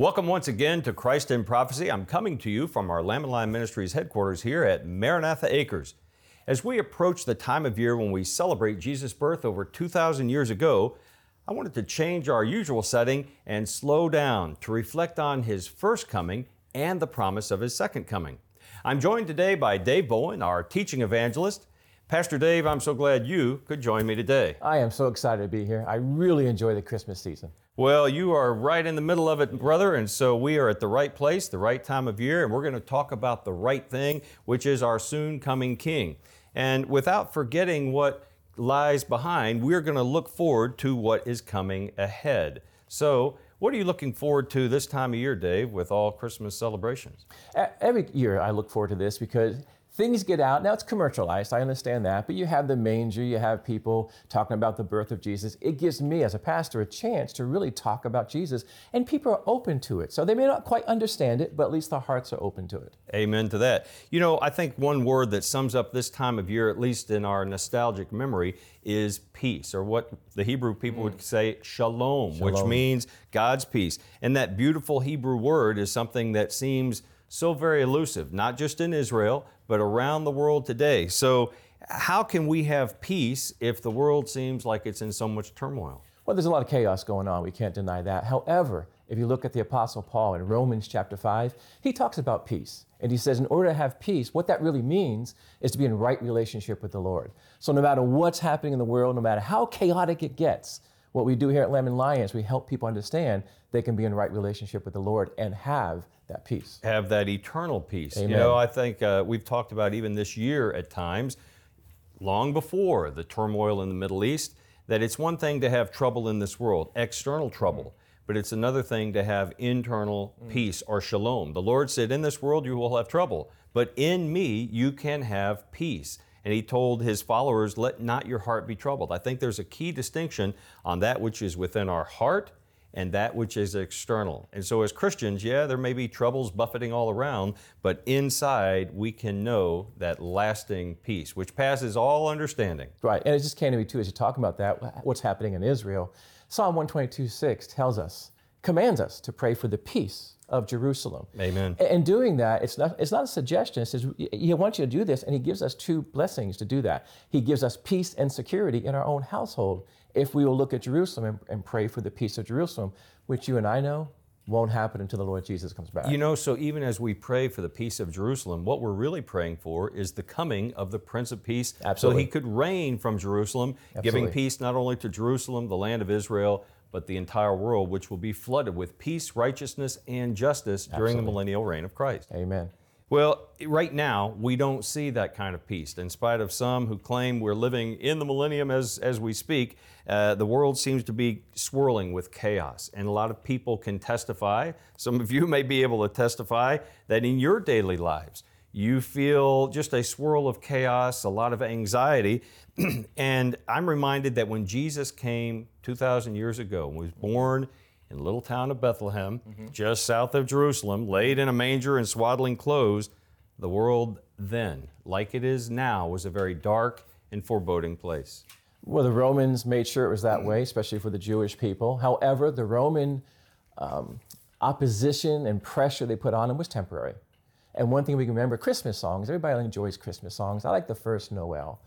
Welcome once again to Christ in Prophecy. I'm coming to you from our Lamb and Lion Ministries headquarters here at Maranatha Acres. As we approach the time of year when we celebrate Jesus' birth over 2,000 years ago, I wanted to change our usual setting and slow down to reflect on His first coming and the promise of His second coming. I'm joined today by Dave Bowen, our teaching evangelist. Pastor Dave, I'm so glad you could join me today. I am so excited to be here. I really enjoy the Christmas season. Well, you are right in the middle of it, brother, and so we are at the right place, the right time of year, and we're going to talk about the right thing, which is our soon coming King. And without forgetting what lies behind, we're going to look forward to what is coming ahead. So, what are you looking forward to this time of year, Dave, with all Christmas celebrations? Every year I look forward to this because things get out. Now it's commercialized, I understand that, but you have the manger, you have people talking about the birth of Jesus. It gives me, as a pastor, a chance to really talk about Jesus, and people are open to it. So they may not quite understand it, but at least their hearts are open to it. Amen to that. You know, I think one word that sums up this time of year, at least in our nostalgic memory, is peace, or what the Hebrew people would say, shalom, Shalom. which means God's peace. And that beautiful Hebrew word is something that seems so very elusive, not just in Israel, but around the world today. So, how can we have peace if the world seems like it's in so much turmoil? Well, there's a lot of chaos going on. We can't deny that. However, if you look at the Apostle Paul in Romans chapter 5, he talks about peace. And he says, in order to have peace, what that really means is to be in right relationship with the Lord. So, no matter what's happening in the world, no matter how chaotic it gets, what we do here at Lamb and Lions, we help people understand they can be in right relationship with the Lord and have that peace. Have that eternal peace. Amen. You know, I think uh, we've talked about even this year at times, long before the turmoil in the Middle East, that it's one thing to have trouble in this world, external trouble, but it's another thing to have internal peace or shalom. The Lord said, In this world you will have trouble, but in me you can have peace. And he told his followers, Let not your heart be troubled. I think there's a key distinction on that which is within our heart and that which is external. And so, as Christians, yeah, there may be troubles buffeting all around, but inside we can know that lasting peace, which passes all understanding. Right. And it just came to me too as you're talking about that, what's happening in Israel. Psalm 122 6 tells us, commands us to pray for the peace of Jerusalem. Amen. And doing that, it's not, it's not a suggestion. It says, He wants you to do this, and He gives us two blessings to do that. He gives us peace and security in our own household if we will look at Jerusalem and, and pray for the peace of Jerusalem, which you and I know won't happen until the Lord Jesus comes back. You know, so even as we pray for the peace of Jerusalem, what we're really praying for is the coming of the Prince of Peace Absolutely. so he could reign from Jerusalem, giving peace not only to Jerusalem, the land of Israel, but the entire world, which will be flooded with peace, righteousness, and justice during the millennial reign of Christ. Amen. Well, right now, we don't see that kind of peace. In spite of some who claim we're living in the millennium as, as we speak, uh, the world seems to be swirling with chaos. And a lot of people can testify, some of you may be able to testify, that in your daily lives, you feel just a swirl of chaos, a lot of anxiety. and I'm reminded that when Jesus came 2,000 years ago, and was born in the little town of Bethlehem, just south of Jerusalem, laid in a manger in swaddling clothes, the world then, like it is now, was a very dark and foreboding place. Well, the Romans made sure it was that way, especially for the Jewish people. However, the Roman um, opposition and pressure they put on him was temporary. And one thing we can remember Christmas songs, everybody enjoys Christmas songs. I like the first Noel.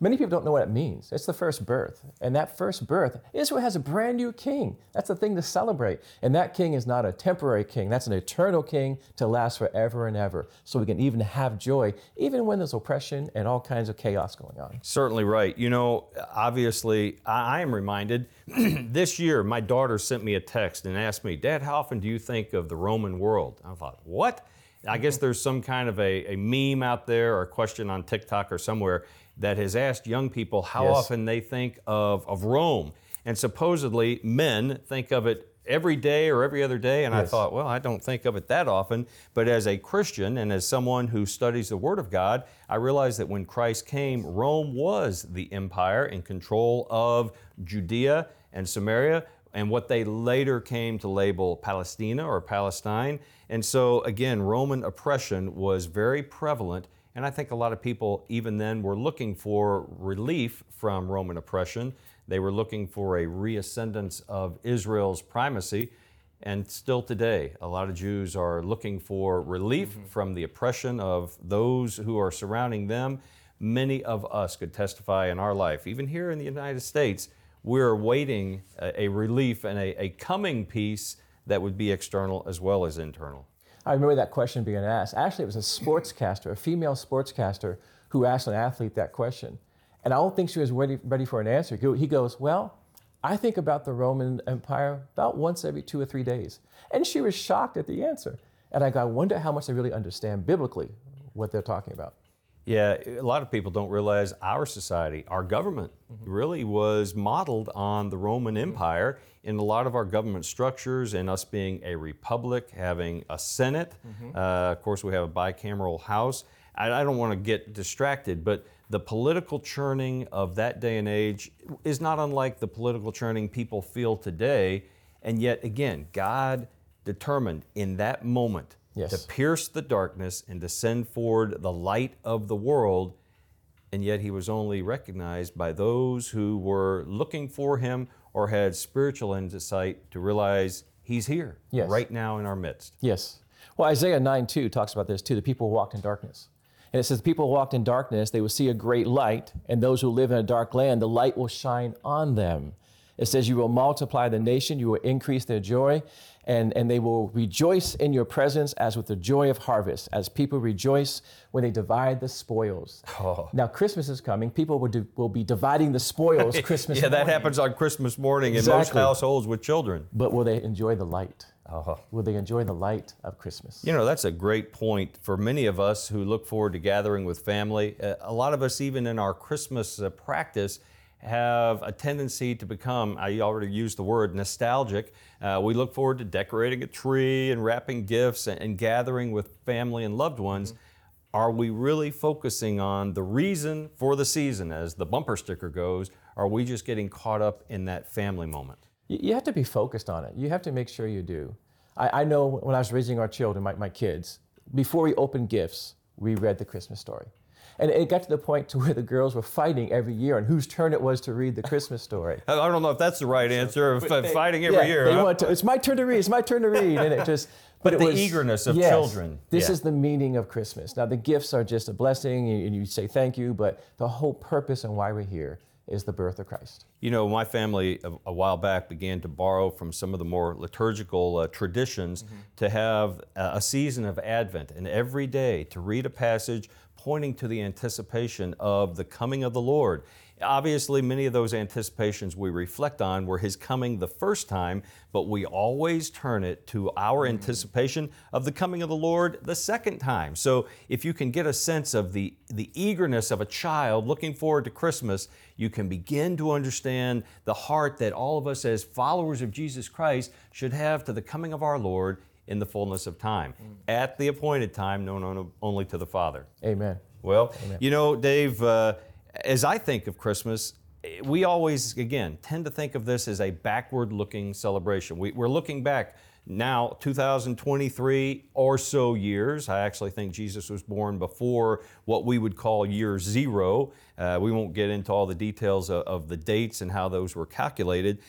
Many people don't know what it means. It's the first birth. And that first birth, Israel has a brand new king. That's the thing to celebrate. And that king is not a temporary king, that's an eternal king to last forever and ever. So we can even have joy, even when there's oppression and all kinds of chaos going on. Certainly right. You know, obviously, I I am reminded this year, my daughter sent me a text and asked me, Dad, how often do you think of the Roman world? I thought, what? I guess mm-hmm. there's some kind of a, a meme out there or a question on TikTok or somewhere that has asked young people how Yes. often they think of, of Rome. And supposedly, men think of it every day or every other day. And I Yes. thought, well, I don't think of it that often. But as a Christian and as someone who studies the Word of God, I realized that when Christ came, Rome was the empire in control of Judea and Samaria and what they later came to label Palestina or Palestine. And so, again, Roman oppression was very prevalent. And I think a lot of people, even then, were looking for relief from Roman oppression. They were looking for a reascendance of Israel's primacy. And still today, a lot of Jews are looking for relief mm-hmm. from the oppression of those who are surrounding them. Many of us could testify in our life, even here in the United States, we're awaiting a, a relief and a, a coming peace that would be external as well as internal. I remember that question being asked. Actually, it was a sportscaster, a female sportscaster, who asked an athlete that question. And I don't think she was ready, ready for an answer. He goes, Well, I think about the Roman Empire about once every two or three days. And she was shocked at the answer. And I go, I wonder how much they really understand biblically what they're talking about. Yeah, a lot of people don't realize our society, our government, mm-hmm. really was modeled on the Roman Empire in a lot of our government structures and us being a republic, having a Senate. Mm-hmm. Uh, of course, we have a bicameral House. I, I don't want to get distracted, but the political churning of that day and age is not unlike the political churning people feel today. And yet, again, God determined in that moment yes. to pierce the darkness and to send forward the light of the world. And yet he was only recognized by those who were looking for him or had spiritual insight to realize he's here yes. right now in our midst. Yes. Well, Isaiah 9 2 talks about this too. The people who walked in darkness. And it says, the people who walked in darkness, they will see a great light, and those who live in a dark land, the light will shine on them. It says, You will multiply the nation, you will increase their joy, and, and they will rejoice in your presence as with the joy of harvest, as people rejoice when they divide the spoils. Oh. Now, Christmas is coming. People will, do, will be dividing the spoils Christmas Yeah, morning. that happens on Christmas morning exactly. in most households with children. But will they enjoy the light? Uh-huh. Will they enjoy the light of Christmas? You know, that's a great point for many of us who look forward to gathering with family. Uh, a lot of us, even in our Christmas uh, practice, have a tendency to become, I already used the word, nostalgic. Uh, we look forward to decorating a tree and wrapping gifts and, and gathering with family and loved ones. Mm-hmm. Are we really focusing on the reason for the season, as the bumper sticker goes? Are we just getting caught up in that family moment? You have to be focused on it. You have to make sure you do. I, I know when I was raising our children, my, my kids, before we opened gifts, we read the Christmas story. And it got to the point to where the girls were fighting every year on whose turn it was to read the Christmas story. I don't know if that's the right answer. Of they, fighting every yeah, year. Huh? To, it's my turn to read. It's my turn to read, and it just. But, but the was, eagerness of yes, children. This yeah. is the meaning of Christmas. Now the gifts are just a blessing, and you say thank you, but the whole purpose and why we're here is the birth of Christ. You know, my family a, a while back began to borrow from some of the more liturgical uh, traditions mm-hmm. to have a, a season of Advent and every day to read a passage pointing to the anticipation of the coming of the Lord. Obviously, many of those anticipations we reflect on were his coming the first time, but we always turn it to our mm-hmm. anticipation of the coming of the Lord the second time. So if you can get a sense of the, the eagerness of a child looking forward to Christmas, you can begin to understand the heart that all of us as followers of Jesus Christ should have to the coming of our Lord in the fullness of time, mm. at the appointed time known only to the Father. Amen. Well, Amen. you know, Dave, uh, as I think of Christmas, we always, again, tend to think of this as a backward looking celebration. We, are looking back now, 2023 or so years. I actually think Jesus was born before what we would call year zero. Uh, we won't get into all the details of, of the dates and how those were calculated.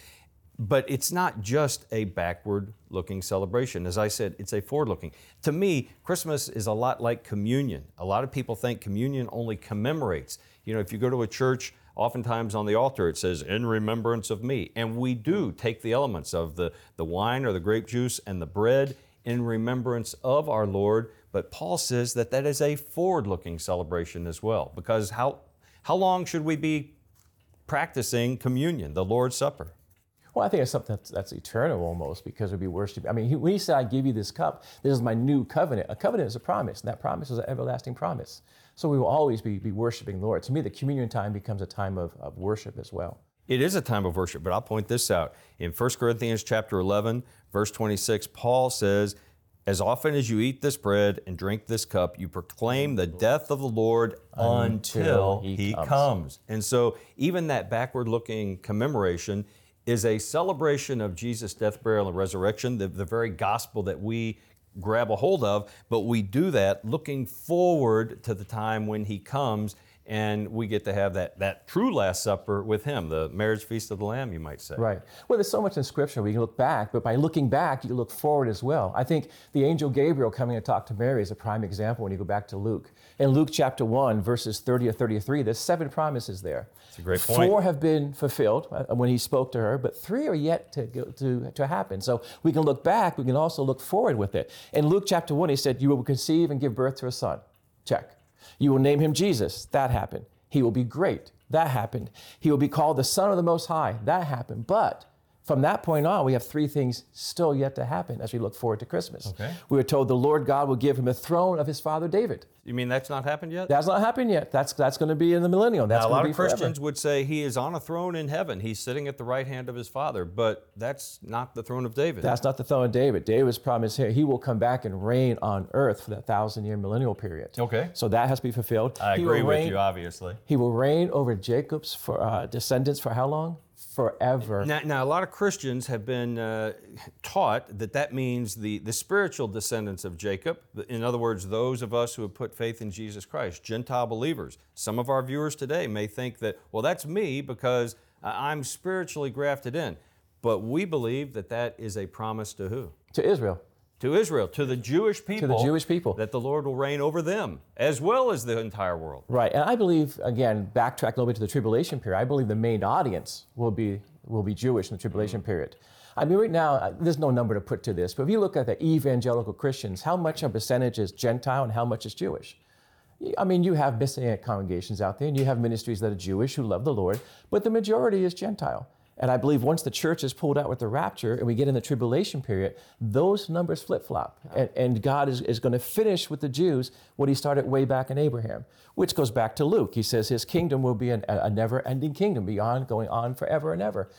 But it's not just a backward looking celebration. As I said, it's a forward looking. To me, Christmas is a lot like communion. A lot of people think communion only commemorates. You know, if you go to a church, oftentimes on the altar it says, in remembrance of me. And we do take the elements of the, the wine or the grape juice and the bread in remembrance of our Lord. But Paul says that that is a forward looking celebration as well. Because how, how long should we be practicing communion, the Lord's Supper? Well, I think it's something that's, that's eternal almost because we'll be worshiping. I mean, he, when he said, I give you this cup, this is my new covenant. A covenant is a promise, and that promise is an everlasting promise. So we will always be, be worshiping the Lord. To me, the communion time becomes a time of, of worship as well. It is a time of worship, but I'll point this out. In 1 Corinthians chapter 11, verse 26, Paul says, as often as you eat this bread and drink this cup, you proclaim the death of the Lord until, until he, he comes. comes. And so, even that backward looking commemoration is a celebration of Jesus' death, burial, and resurrection, the, the very gospel that we grab a hold of, but we do that looking forward to the time when He comes and we get to have that, that true Last Supper with Him, the marriage feast of the Lamb, you might say. Right. Well, there's so much in Scripture we can look back, but by looking back, you look forward as well. I think the angel Gabriel coming to talk to Mary is a prime example when you go back to Luke. In Luke chapter 1, verses 30 or 33, there's seven promises there. That's a great point. Four have been fulfilled uh, when he spoke to her, but three are yet to, to, to happen. So we can look back, we can also look forward with it. In Luke chapter 1, he said, You will conceive and give birth to a son. Check. You will name him Jesus. That happened. He will be great. That happened. He will be called the Son of the Most High. That happened. But from that point on, we have three things still yet to happen as we look forward to Christmas. Okay. We were told the Lord God will give him a throne of his father David. You mean that's not happened yet? That's not happened yet. That's that's going to be in the millennium. That's Now, a going lot of forever. Christians would say he is on a throne in heaven. He's sitting at the right hand of his Father, but that's not the throne of David. That's not the throne of David. David's promise here, he will come back and reign on earth for that thousand year millennial period. Okay. So that has to be fulfilled. I He agree with reign- you, obviously. He will reign over Jacob's for, uh, descendants for how long? Forever. Now, now, a lot of Christians have been uh, taught that that means the, the spiritual descendants of Jacob. In other words, those of us who have put faith in Jesus Christ, Gentile believers. Some of our viewers today may think that, well, that's me because I'm spiritually grafted in. But we believe that that is a promise to who? To Israel. To Israel, to the Jewish people. To the Jewish people. That the Lord will reign over them as well as the entire world. Right. And I believe, again, backtrack a little bit to the tribulation period, I believe the main audience will be, will be Jewish in the tribulation period. I mean, right now, uh, there's no number to put to this, but if you look at the evangelical Christians, how much of a percentage is Gentile and how much is Jewish? I mean, you have Messianic congregations out there and you have ministries that are Jewish who love the Lord, but the majority is Gentile. And I believe once the church is pulled out with the rapture and we get in the tribulation period, those numbers flip flop. And, and God is, is going to finish with the Jews what he started way back in Abraham, which goes back to Luke. He says his kingdom will be an, a never ending kingdom, beyond going on forever and ever.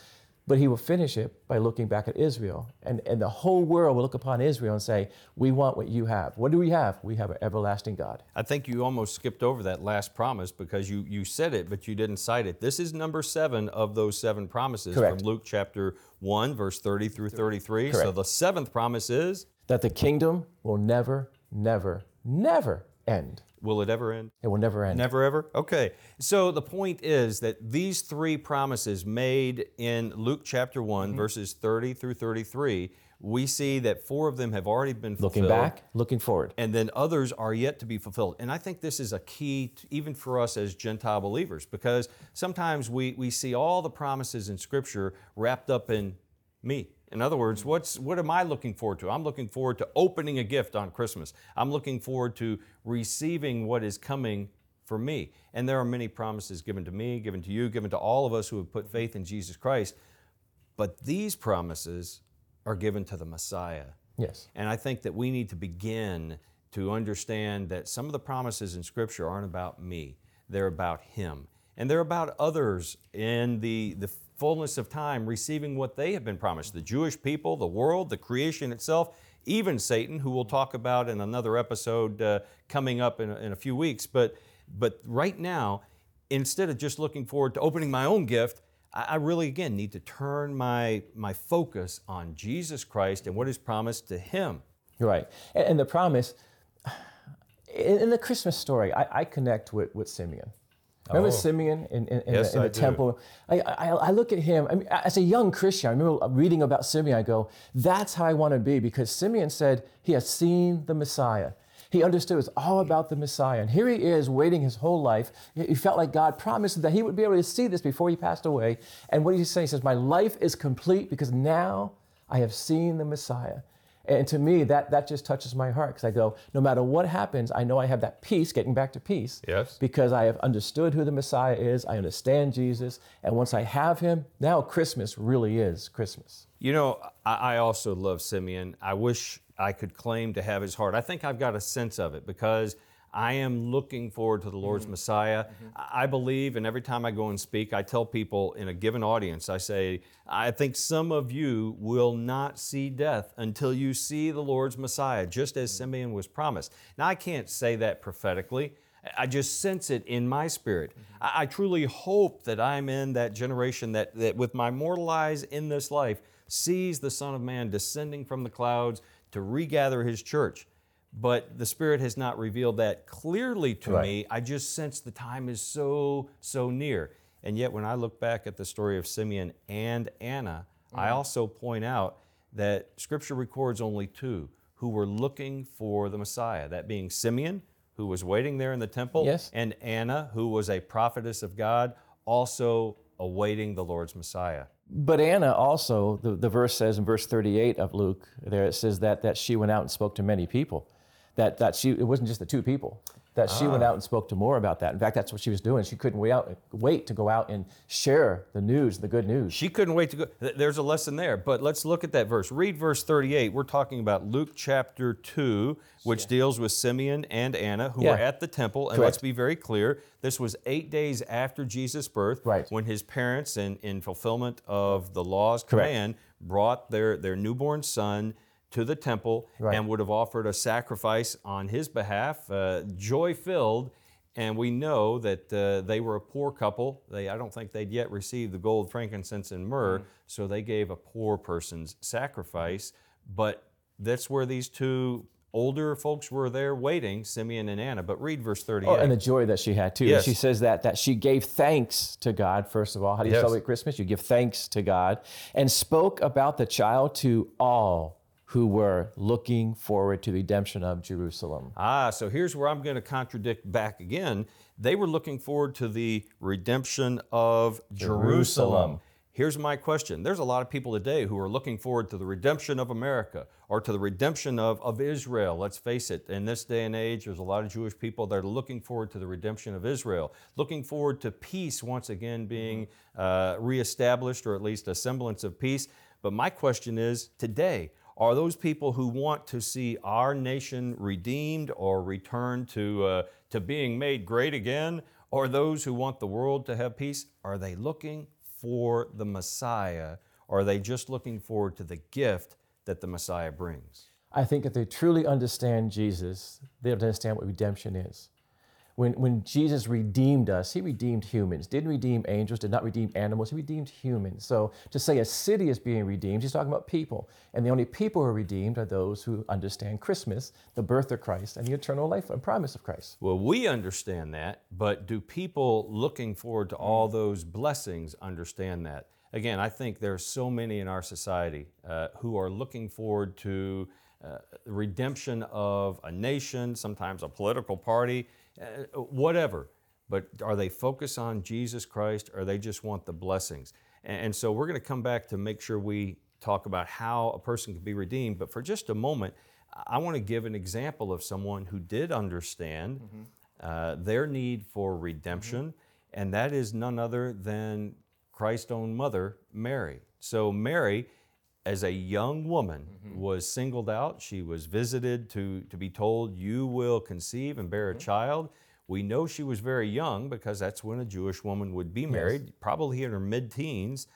But he will finish it by looking back at Israel. And, and the whole world will look upon Israel and say, We want what you have. What do we have? We have an everlasting God. I think you almost skipped over that last promise because you, you said it, but you didn't cite it. This is number seven of those seven promises Correct. from Luke chapter 1, verse 30 through 33. So the seventh promise is That the kingdom will never, never, never end. will it ever end? It will never end. Never ever? Okay. So the point is that these three promises made in Luke chapter one Mm-hmm. verses 30 through 33, we see that four of them have already been fulfilled. Looking back, looking forward. and then others are yet to be fulfilled. And I think this is a key, to, even for us as Gentile believers, because sometimes we, we see all the promises in Scripture wrapped up in me. In other words, what's, what am I looking forward to? I'm looking forward to opening a gift on Christmas. I'm looking forward to receiving what is coming for me. And there are many promises given to me, given to you, given to all of us who have put faith in Jesus Christ. But these promises are given to the Messiah. Yes. And I think that we need to begin to understand that some of the promises in Scripture aren't about me, they're about Him. And they're about others in the, the fullness of time receiving what they have been promised the Jewish people, the world, the creation itself, even Satan, who we'll talk about in another episode uh, coming up in a, in a few weeks. But, but right now, instead of just looking forward to opening my own gift, I really, again, need to turn my, my focus on Jesus Christ and what is promised to Him. Right. And, and the promise, in, in the Christmas story, I, I connect with, with Simeon. Remember Oh. Simeon in, in, in Yes, the, in the temple? I, I, I look at him, I mean, as a young Christian, I remember reading about Simeon, I go, that's how I want to be because Simeon said he has seen the Messiah. He understood it's all about the Messiah. And here he is waiting his whole life. He he felt like God promised that he would be able to see this before he passed away. And what he's saying, he says, My life is complete because now I have seen the Messiah. And to me, that, that just touches my heart because I go, no matter what happens, I know I have that peace, getting back to peace. Yes. Because I have understood who the Messiah is, I understand Jesus, and once I have him, now Christmas really is Christmas. You know, I, I also love Simeon. I wish I could claim to have his heart. I think I've got a sense of it because I am looking forward to the Lord's mm-hmm. Messiah. Mm-hmm. I I believe, and every time I go and speak, I tell people in a given audience, I say, I think some of you will not see death until you see the Lord's Messiah, just as mm. Simeon was promised. Now, I can't say that prophetically. I just sense it in my spirit. Mm-hmm. I, I truly hope that I'm in that generation that, that, with my mortal eyes in this life, sees the Son of Man descending from the clouds to regather his church. But the Spirit has not revealed that clearly to Right. me. I just sense the time is so, so near. And yet, when I look back at the story of Simeon and Anna, I Mm-hmm. also point out that Scripture records only two who were looking for the Messiah, that being Simeon, who was waiting there in the temple, Yes. and Anna, who was a prophetess of God, also awaiting the Lord's Messiah. But Anna also, the, the verse says in verse 38 of Luke, there it says that, that she went out and spoke to many people. That, that she, it wasn't just the two people, that she went ah. out and spoke to more about that. In fact, that's what she was doing. She couldn't wait, out, wait to go out and share the news, the good news. She couldn't wait to go. There's a lesson there, but let's look at that verse. Read verse 38. We're talking about Luke chapter 2, which deals with Simeon and Anna, who Yeah. were at the temple. And Correct. let's be very clear this was eight days after Jesus' birth, Right. when his parents, in, in fulfillment of the law's Correct. command, brought their, their newborn son to the temple Right. and would have offered a sacrifice on his behalf, uh, joy filled. And we know that uh, they were a poor couple. They, I don't think they'd yet received the gold, frankincense, and myrrh, so they gave a poor person's sacrifice. But that's where these two older folks were there waiting, Simeon and Anna. But read verse 38. Oh, and the joy that she had too. Yes. She says that that she gave thanks to God first of all. How do you Yes. celebrate Christmas? You give thanks to God and spoke about the child to all who were looking forward to the redemption of Jerusalem. Ah, so here's where I'm going to contradict back again. They were looking forward to the redemption of Jerusalem. Jerusalem. Here's my question. There's a lot of people today who are looking forward to the redemption of America or to the redemption of, of Israel. Let's face it, in this day and age, there's a lot of Jewish people that are looking forward to the redemption of Israel, looking forward to peace once again being uh, reestablished or at least a semblance of peace. But my question is today, are those people who want to see our nation redeemed or returned to, uh, to being made great again? Or those who want the world to have peace? Are they looking for the Messiah? Or are they just looking forward to the gift that the Messiah brings? I think if they truly understand Jesus, they understand what redemption is. When, when Jesus redeemed us, he redeemed humans, didn't redeem angels, did not redeem animals, he redeemed humans. So to say a city is being redeemed, he's talking about people. And the only people who are redeemed are those who understand Christmas, the birth of Christ, and the eternal life and promise of Christ. Well, we understand that, but do people looking forward to all those blessings understand that? Again, I think there are so many in our society uh, who are looking forward to uh, the redemption of a nation, sometimes a political party, Uh, whatever. But are they focused on Jesus Christ or they just want the blessings? And, so we're going to come back to make sure we talk about how a person can be redeemed. But for just a moment, I want to give an example of someone who did understand mm-hmm. uh, their need for redemption, mm-hmm. and that is none other than Christ's own mother, Mary. So, Mary, as a young woman, mm-hmm. was singled out. She was visited to, to be told, You will conceive and bear a mm-hmm. child. We know she was very young because that's when a Jewish woman would be married, probably in her mid teens.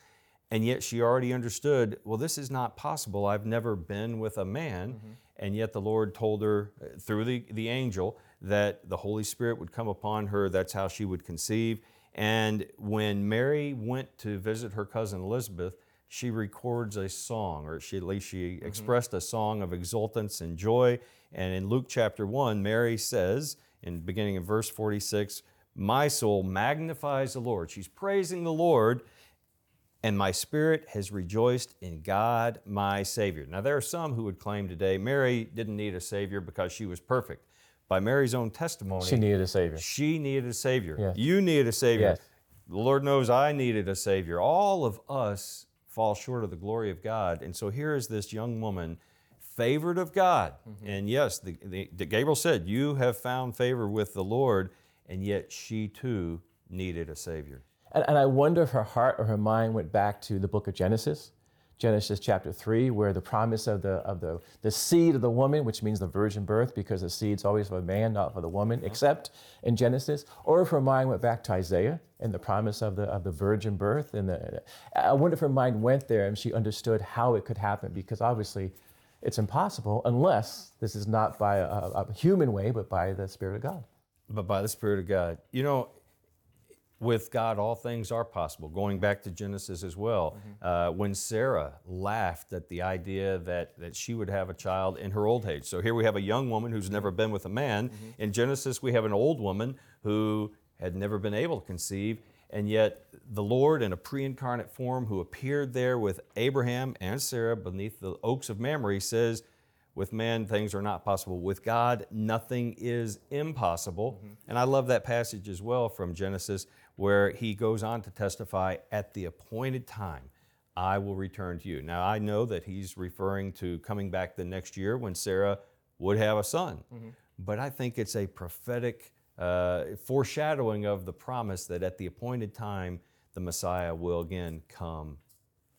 And yet she already understood, well, this is not possible. I've never been with a man. Mm-hmm. And yet the Lord told her uh, through the, the angel that the Holy Spirit would come upon her. That's how she would conceive. And when Mary went to visit her cousin Elizabeth, she records a song, or she, at least she mm-hmm. expressed a song of exultance and joy. And in Luke chapter 1, Mary says, in beginning of verse 46, My soul magnifies the Lord. She's praising the Lord and my spirit has rejoiced in God my Savior. Now, there are some who would claim today Mary didn't need a Savior because she was perfect. By Mary's own testimony, She needed a Savior. she needed a Savior. Yes. You needed a Savior. Yes. The Lord knows I needed a Savior. All of us fall short of the glory of God. And so here is this young woman, favored of God. Mm-hmm. And yes, the, the, the Gabriel said, You have found favor with the Lord. And yet she too needed a Savior. And, and I wonder if her heart or her mind went back to the book of Genesis, Genesis chapter 3, where the promise of the, of the, the seed of the woman, which means the virgin birth, because the seed's always for a man, not for the woman, uh-huh. except in Genesis. Or if her mind went back to Isaiah and the promise of the, of the virgin birth. And the, I wonder if her mind went there and she understood how it could happen, because obviously it's impossible unless this is not by a, a human way, but by the Spirit of God. but by the Spirit of God. You know, with God, all things are possible. Going back to Genesis as well, mm-hmm. uh, when Sarah laughed at the idea that, that she would have a child in her old age. So here we have a young woman who's never been with a man. Mm-hmm. In Genesis, we have an old woman who had never been able to conceive. And yet, the Lord, in a pre incarnate form, who appeared there with Abraham and Sarah beneath the oaks of Mamre, says, with man, things are not possible. With God, nothing is impossible. Mm-hmm. And I love that passage as well from Genesis, where he goes on to testify, at the appointed time, I will return to you. Now, I know that he's referring to coming back the next year when Sarah would have a son. But I think it's a prophetic uh, foreshadowing of the promise that at the appointed time, the Messiah will again come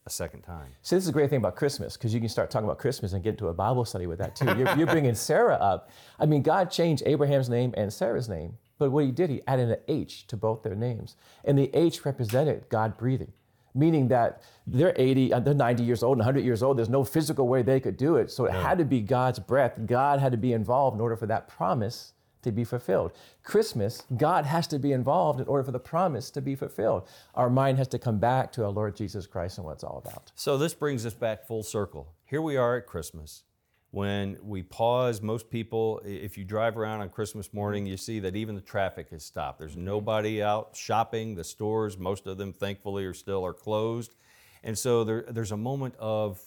a second time. See, this is a great thing about Christmas because you can start talking about Christmas and get into a Bible study with that too. You're, you're bringing Sarah up. I mean, God changed Abraham's name and Sarah's name, but what He did, He added an H to both their names, and the H represented God breathing, meaning that they're 80, uh, they're 90 years old, and 100 years old. There's no physical way they could do it, so it had to be God's breath. God had to be involved in order for that promise to be fulfilled. Christmas, God has to be involved in order for the promise to be fulfilled. Our mind has to come back to our Lord Jesus Christ and what it's all about. So this brings us back full circle. Here we are at Christmas. When we pause, most people, if you drive around on Christmas morning, you see that even the traffic has stopped. There's nobody out shopping. The stores, most of them, thankfully, are still are closed, and so there, there's a moment of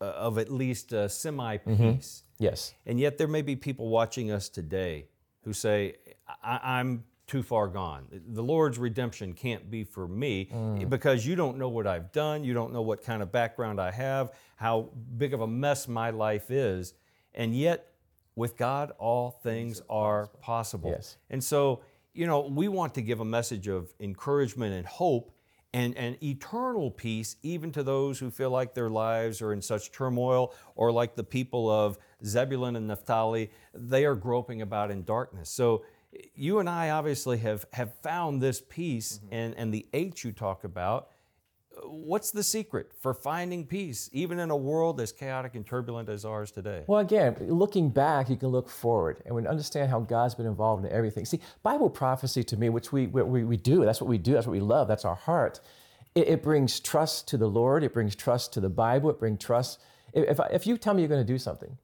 uh, of at least uh, semi peace. Yes. And yet, there may be people watching us today who say, I- I'm too far gone. The Lord's redemption can't be for me mm. because you don't know what I've done. You don't know what kind of background I have, how big of a mess my life is. And yet, with God, all things are possible. Yes. And so, you know, we want to give a message of encouragement and hope and, and eternal peace, even to those who feel like their lives are in such turmoil, or like the people of Zebulun and Naphtali, they are groping about in darkness. So, you and I obviously have, have found this peace mm-hmm. and, and the H you talk about. What's the secret for finding peace, even in a world as chaotic and turbulent as ours today? Well, again, looking back, you can look forward and we understand how God's been involved in everything. See, Bible prophecy to me, which we, we, we do, that's what we do, that's what we love, that's our heart. It, it brings trust to the Lord, it brings trust to the Bible, it brings trust. If, if, you tell me you're going to do something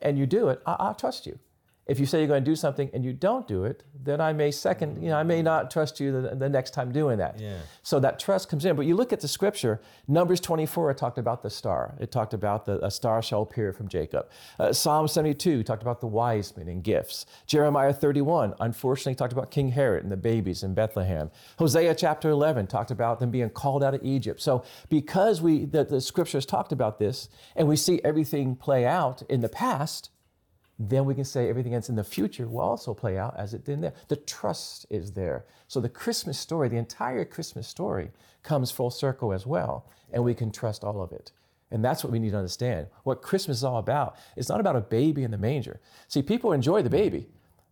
and you do it, I, I'll trust you. If you say you're going to do something and you don't do it, then I may second, you know, I may not trust you the, the next time doing that. Yeah. So that trust comes in. But you look at the scripture, Numbers 24, it talked about the star. It talked about the a star shall appear from Jacob. Uh, Psalm 72 talked about the wise men and gifts. Jeremiah 31, unfortunately, talked about King Herod and the babies in Bethlehem. Hosea chapter 11 talked about them being called out of Egypt. So because we the, the scriptures talked about this and we see everything play out in the past, then we can say everything that's in the future will also play out as it did there. The trust is there. So the Christmas story, the entire Christmas story, comes full circle as well, and we can trust all of it. And that's what we need to understand. What Christmas is all about, it's not about a baby in the manger. See, people enjoy the baby.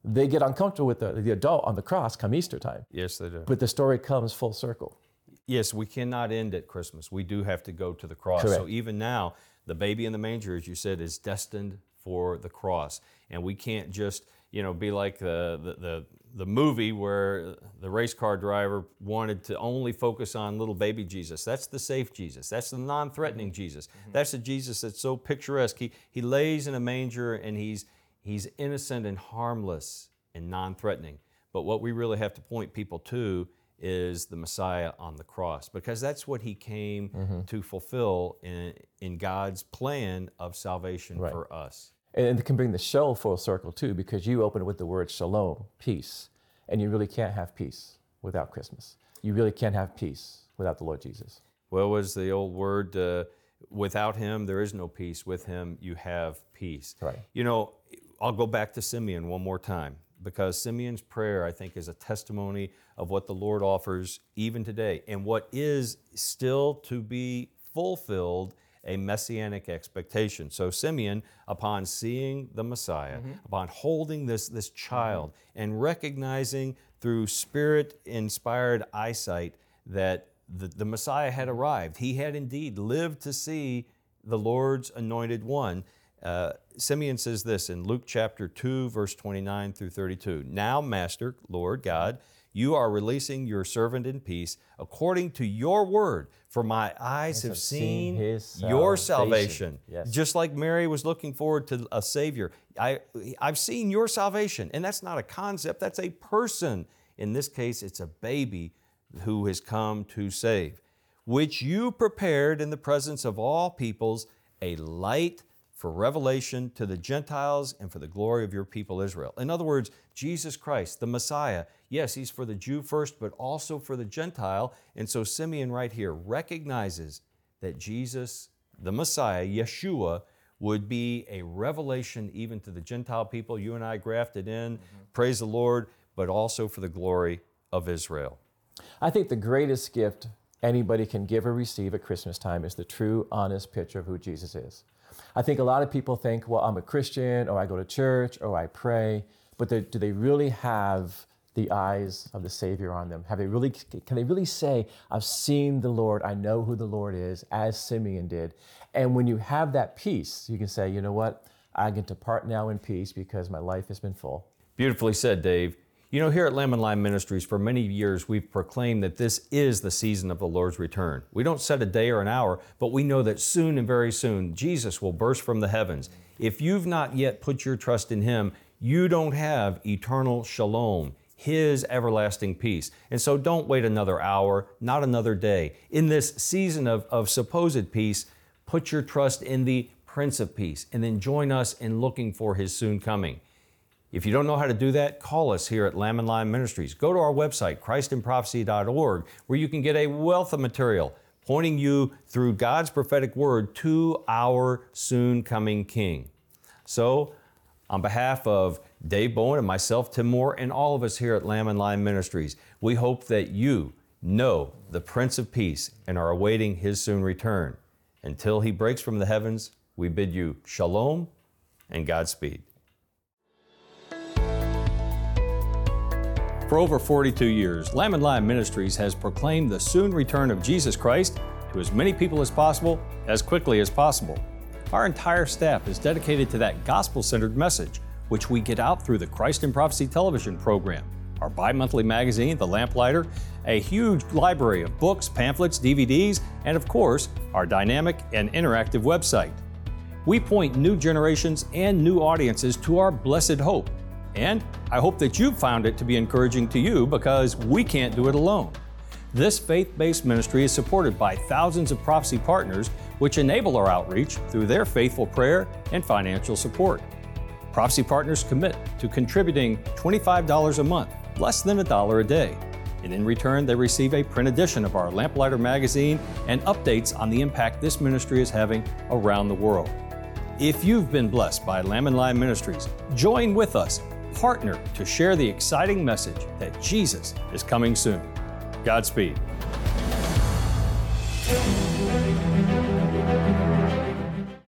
They get uncomfortable with the, the adult on the cross come Easter time. Yes, they do. But the story comes full circle. Yes, we cannot end at Christmas. We do have to go to the cross. Correct. So even now, the baby in the manger, as you said, is destined for the cross, and we can't just you know be like the the the, the movie where the race car driver wanted to only focus on little baby Jesus. That's the safe Jesus. That's the non-threatening mm-hmm. Jesus. Mm-hmm. That's the Jesus that's so picturesque. He he lays in a manger and he's he's innocent and harmless and non-threatening. But what we really have to point people to is the Messiah on the cross, because that's what he came to fulfill in, in God's plan of salvation for us. And it can bring the show full circle too, because you open it with the word shalom, peace. And you really can't have peace without Christmas. You really can't have peace without the Lord Jesus. What was the old word? Uh, without him, there is no peace. With him, you have peace. Right. You know, I'll go back to Simeon one more time because Simeon's prayer, I think, is a testimony of what the Lord offers even today and what is still to be fulfilled a messianic expectation. So Simeon, upon seeing the Messiah, mm-hmm. upon holding this, this child and recognizing through spirit inspired eyesight that the, the Messiah had arrived, he had indeed lived to see the Lord's anointed one. Uh, Simeon says this in Luke chapter 2, verse 29 through 32. Now, Master, Lord God, You are releasing your servant in peace according to your word. For my eyes have seen, his your salvation." salvation. Yes. Just like Mary was looking forward to a Savior. I, I've seen your salvation. And that's not a concept, that's a person. In this case, it's a baby who has come to save, which you prepared in the presence of all peoples, a light for revelation to the Gentiles and for the glory of your people Israel. In other words, Jesus Christ, the Messiah, yes, he's for the Jew first, but also for the Gentile. And so Simeon right here recognizes that Jesus, the Messiah, Yeshua, would be a revelation even to the Gentile people. You and I grafted in, mm-hmm. praise the Lord, but also for the glory of Israel. I think the greatest gift anybody can give or receive at Christmas time is the true, honest picture of who Jesus is. I think a lot of people think, well, I'm a Christian, or I go to church, or I pray, but they, do they really have the eyes of the Savior on them? Have they really, can they really say, I've seen the Lord, I know who the Lord is, as Simeon did? And when you have that peace, you can say, you know what? I get to part now in peace because my life has been full. Beautifully said, Dave. You know, here at Lamb and Lion Ministries, for many years, we've proclaimed that this is the season of the Lord's return. We don't set a day or an hour, but we know that soon and very soon, Jesus will burst from the heavens. If you've not yet put your trust in Him, you don't have eternal shalom, His everlasting peace. And so don't wait another hour, not another day. In this season of, of supposed peace, put your trust in the Prince of Peace and then join us in looking for His soon coming. If you don't know how to do that, call us here at Lamb and Lion Ministries. Go to our website, christinprophecy.org, where you can get a wealth of material pointing you through God's prophetic word to our soon coming King. So, on behalf of Dave Bowen and myself, Tim Moore, and all of us here at Lamb and Lion Ministries, we hope that you know the Prince of Peace and are awaiting his soon return. Until he breaks from the heavens, we bid you shalom and Godspeed. For over 42 years, Lamb and Ministries has proclaimed the soon return of Jesus Christ to as many people as possible, as quickly as possible. Our entire staff is dedicated to that gospel centered message, which we get out through the Christ in Prophecy television program, our bi monthly magazine, The Lamplighter, a huge library of books, pamphlets, DVDs, and of course, our dynamic and interactive website. We point new generations and new audiences to our blessed hope and I hope that you've found it to be encouraging to you because we can't do it alone. This faith based ministry is supported by thousands of prophecy partners, which enable our outreach through their faithful prayer and financial support. Prophecy partners commit to contributing $25 a month, less than a dollar a day. And in return, they receive a print edition of our Lamplighter magazine and updates on the impact this ministry is having around the world. If you've been blessed by Lamb and Lion Ministries, join with us partner to share the exciting message that Jesus is coming soon. Godspeed.